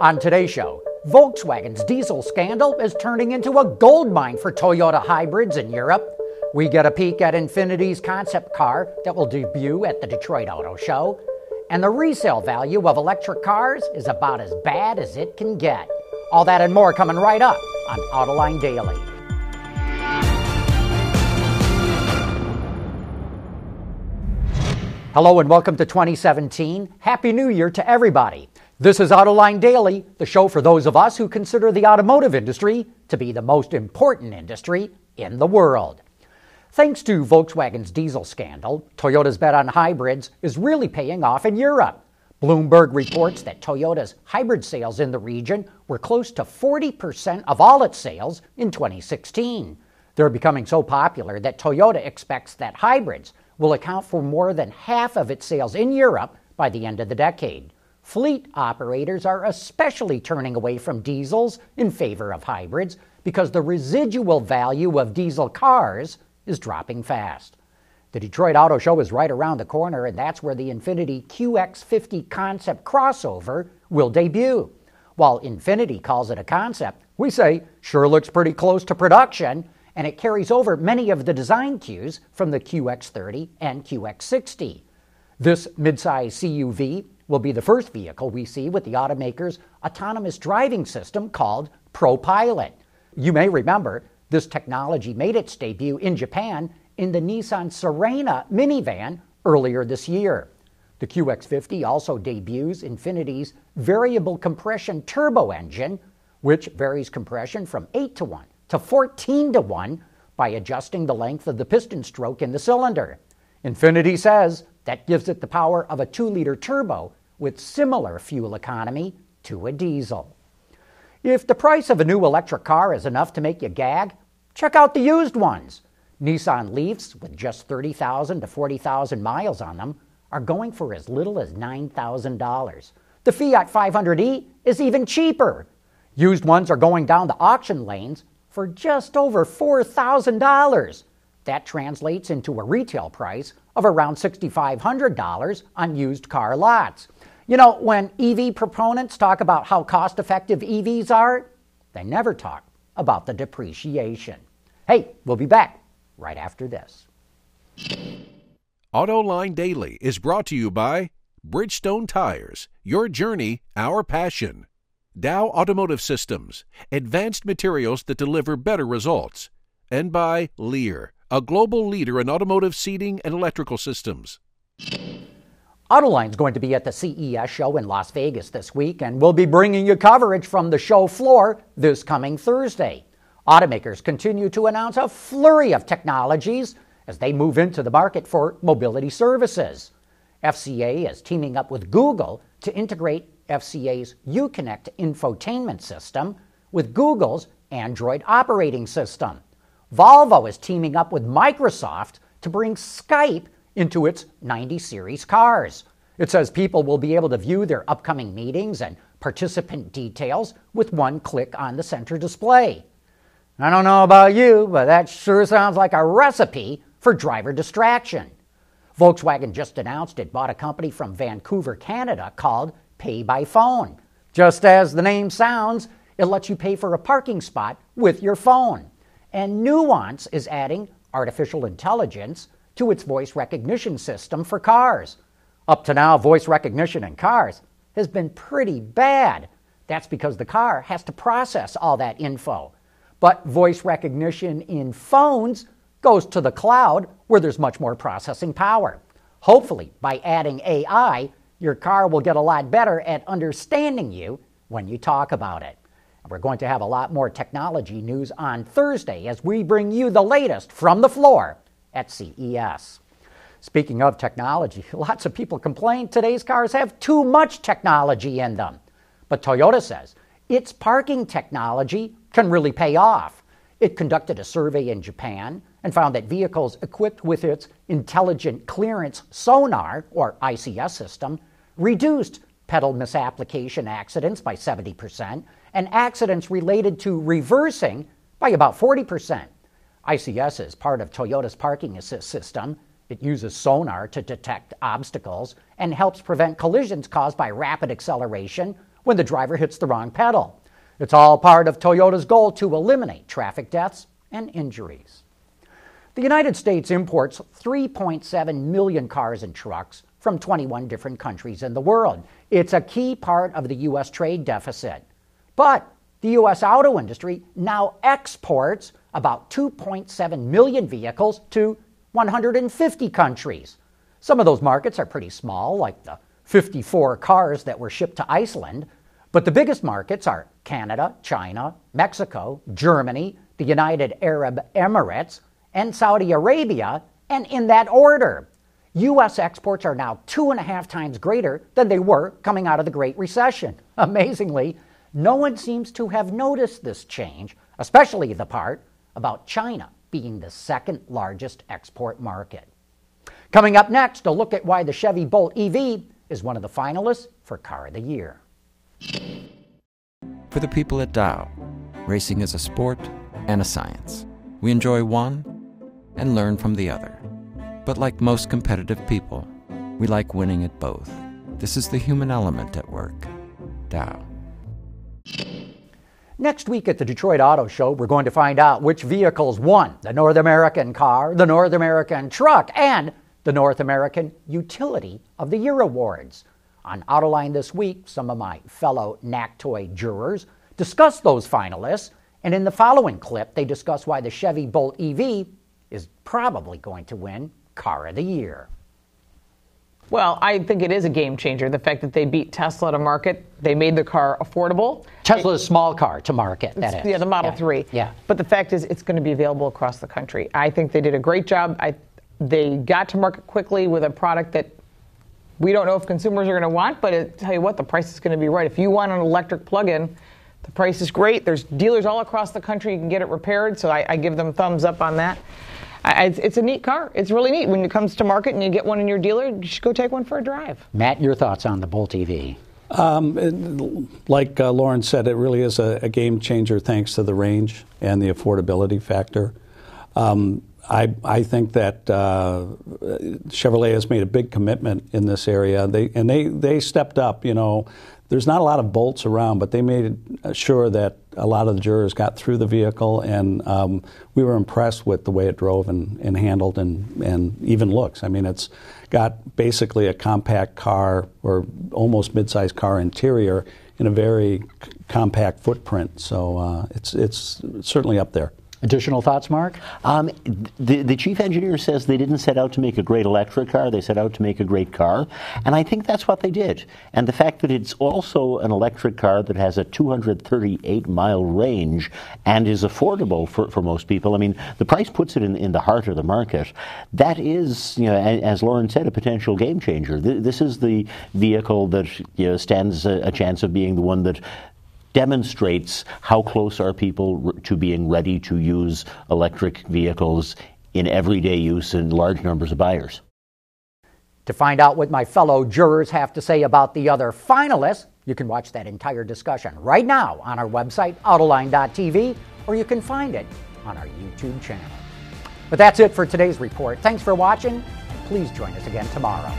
On today's show, Volkswagen's diesel scandal is turning into a gold mine for Toyota hybrids in Europe. We get a peek at Infiniti's concept car that will debut at the Detroit Auto Show. And the resale value of electric cars is about as bad as it can get. All that and more coming right up on Autoline Daily. Hello and welcome to 2017. Happy New Year to everybody. This is Autoline Daily, the show for those of us who consider the automotive industry to be the most important industry in the world. Thanks to Volkswagen's diesel scandal, Toyota's bet on hybrids is really paying off in Europe. Bloomberg reports that Toyota's hybrid sales in the region were close to 40% of all its sales in 2016. They're becoming so popular that Toyota expects that hybrids will account for more than half of its sales in Europe by the end of the decade. Fleet operators are especially turning away from diesels in favor of hybrids because the residual value of diesel cars is dropping fast. The Detroit Auto Show is right around the corner, and that's where the Infiniti QX50 concept crossover will debut. While Infiniti calls it a concept, we say sure looks pretty close to production and it carries over many of the design cues from the QX30 and QX60. This midsize CUV will be the first vehicle we see with the automaker's autonomous driving system called ProPilot. You may remember this technology made its debut in Japan in the Nissan Serena minivan earlier this year. The QX50 also debuts Infiniti's variable compression turbo engine, which varies compression from 8 to 1 to 14 to 1 by adjusting the length of the piston stroke in the cylinder. Infiniti says that gives it the power of a 2 liter turbo with similar fuel economy to a diesel. If the price of a new electric car is enough to make you gag, check out the used ones. Nissan Leafs, with just 30,000 to 40,000 miles on them, are going for as little as $9,000. The Fiat 500e is even cheaper. Used ones are going down the auction lanes for just over $4,000. That translates into a retail price of around $6,500 on used car lots. You know, when EV proponents talk about how cost effective EVs are, they never talk about the depreciation. Hey, we'll be back right after this. AutoLine Daily is brought to you by Bridgestone Tires, your journey, our passion. Dow Automotive Systems, advanced materials that deliver better results, and by Lear, a global leader in automotive seating and electrical systems. Autoline's going to be at the CES show in Las Vegas this week, and we'll be bringing you coverage from the show floor this coming Thursday. Automakers continue to announce a flurry of technologies as they move into the market for mobility services. FCA is teaming up with Google to integrate FCA's Uconnect infotainment system with Google's Android operating system. Volvo is teaming up with Microsoft to bring Skype into its 90 series cars. It says people will be able to view their upcoming meetings and participant details with one click on the center display. I don't know about you, but that sure sounds like a recipe for driver distraction. Volkswagen just announced it bought a company from Vancouver, Canada called pay by phone. Just as the name sounds, it lets you pay for a parking spot with your phone. And Nuance is adding artificial intelligence to its voice recognition system for cars. Up to now, voice recognition in cars has been pretty bad. That's because the car has to process all that info. But voice recognition in phones goes to the cloud where there's much more processing power. Hopefully, by adding AI, your car will get a lot better at understanding you when you talk about it. We're going to have a lot more technology news on Thursday as we bring you the latest from the floor at CES. Speaking of technology, lots of people complain today's cars have too much technology in them. But Toyota says its parking technology can really pay off. It conducted a survey in Japan and found that vehicles equipped with its Intelligent Clearance Sonar, or ICS system, reduced pedal misapplication accidents by 70% and accidents related to reversing by about 40%. ICS is part of Toyota's parking assist system. It uses sonar to detect obstacles and helps prevent collisions caused by rapid acceleration when the driver hits the wrong pedal. It's all part of Toyota's goal to eliminate traffic deaths and injuries. The United States imports 3.7 million cars and trucks from 21 different countries in the world. It's a key part of the U.S. trade deficit. But the U.S. auto industry now exports about 2.7 million vehicles to 150 countries. Some of those markets are pretty small, like the 54 cars that were shipped to Iceland, but the biggest markets are Canada, China, Mexico, Germany, the United Arab Emirates, and Saudi Arabia, and in that order. U.S. exports are now two and a half times greater than they were coming out of the Great Recession. Amazingly, no one seems to have noticed this change, especially the part about China being the second largest export market. Coming up next, a look at why the Chevy Bolt EV is one of the finalists for Car of the Year. For the people at Dow, racing is a sport and a science. We enjoy one and learn from the other. But like most competitive people, we like winning at both. This is the human element at work. Dow. Next week at the Detroit Auto Show, we're going to find out which vehicles won the North American car, the North American truck, and the North American Utility of the Year awards. On Autoline this week, some of my fellow NACTOY jurors discuss those finalists, and in the following clip, they discuss why the Chevy Bolt EV is probably going to win Car of the Year. Well, I think it is a game changer. The fact that they beat Tesla to market, they made the car affordable. Tesla's a small car to market, that is. Yeah, the Model yeah. 3. Yeah. But the fact is, it's going to be available across the country. I think they did a great job. I, they got to market quickly with a product that we don't know if consumers are going to want, but I tell you what, the price is going to be right. If you want an electric plug-in, the price is great. There's dealers all across the country you can get it repaired, so I, I give them thumbs up on that. I, it's a neat car. It's really neat. When it comes to market and you get one in your dealer, you should go take one for a drive. Matt, your thoughts on the Bolt EV? Um, it, like uh, Lauren said, it really is a, a, game changer thanks to the range and the affordability factor. Um, I, I, think that uh, Chevrolet has made a big commitment in this area. They and they they stepped up. You know, there's not a lot of bolts around, but they made sure that a lot of the jurors got through the vehicle, and um, we were impressed with the way it drove and, and handled and, and even looks. I mean, it's got basically a compact car or almost mid-sized car interior in a very compact footprint. So uh, it's it's certainly up there. Additional thoughts, Mark? Um, the, the chief engineer says they didn't set out to make a great electric car, they set out to make a great car. And I think that's what they did. And the fact that it's also an electric car that has a 238 mile range and is affordable for, for most people, I mean, the price puts it in, in the heart of the market. That is, you know, as Lauren said, a potential game changer. This is the vehicle that you know, stands a, a chance of being the one that demonstrates how close are people to being ready to use electric vehicles in everyday use in large numbers of buyers. To find out what my fellow jurors have to say about the other finalists, you can watch that entire discussion right now on our website, Autoline.tv, or you can find it on our YouTube channel. But that's it for today's report. Thanks for watching, and please join us again tomorrow.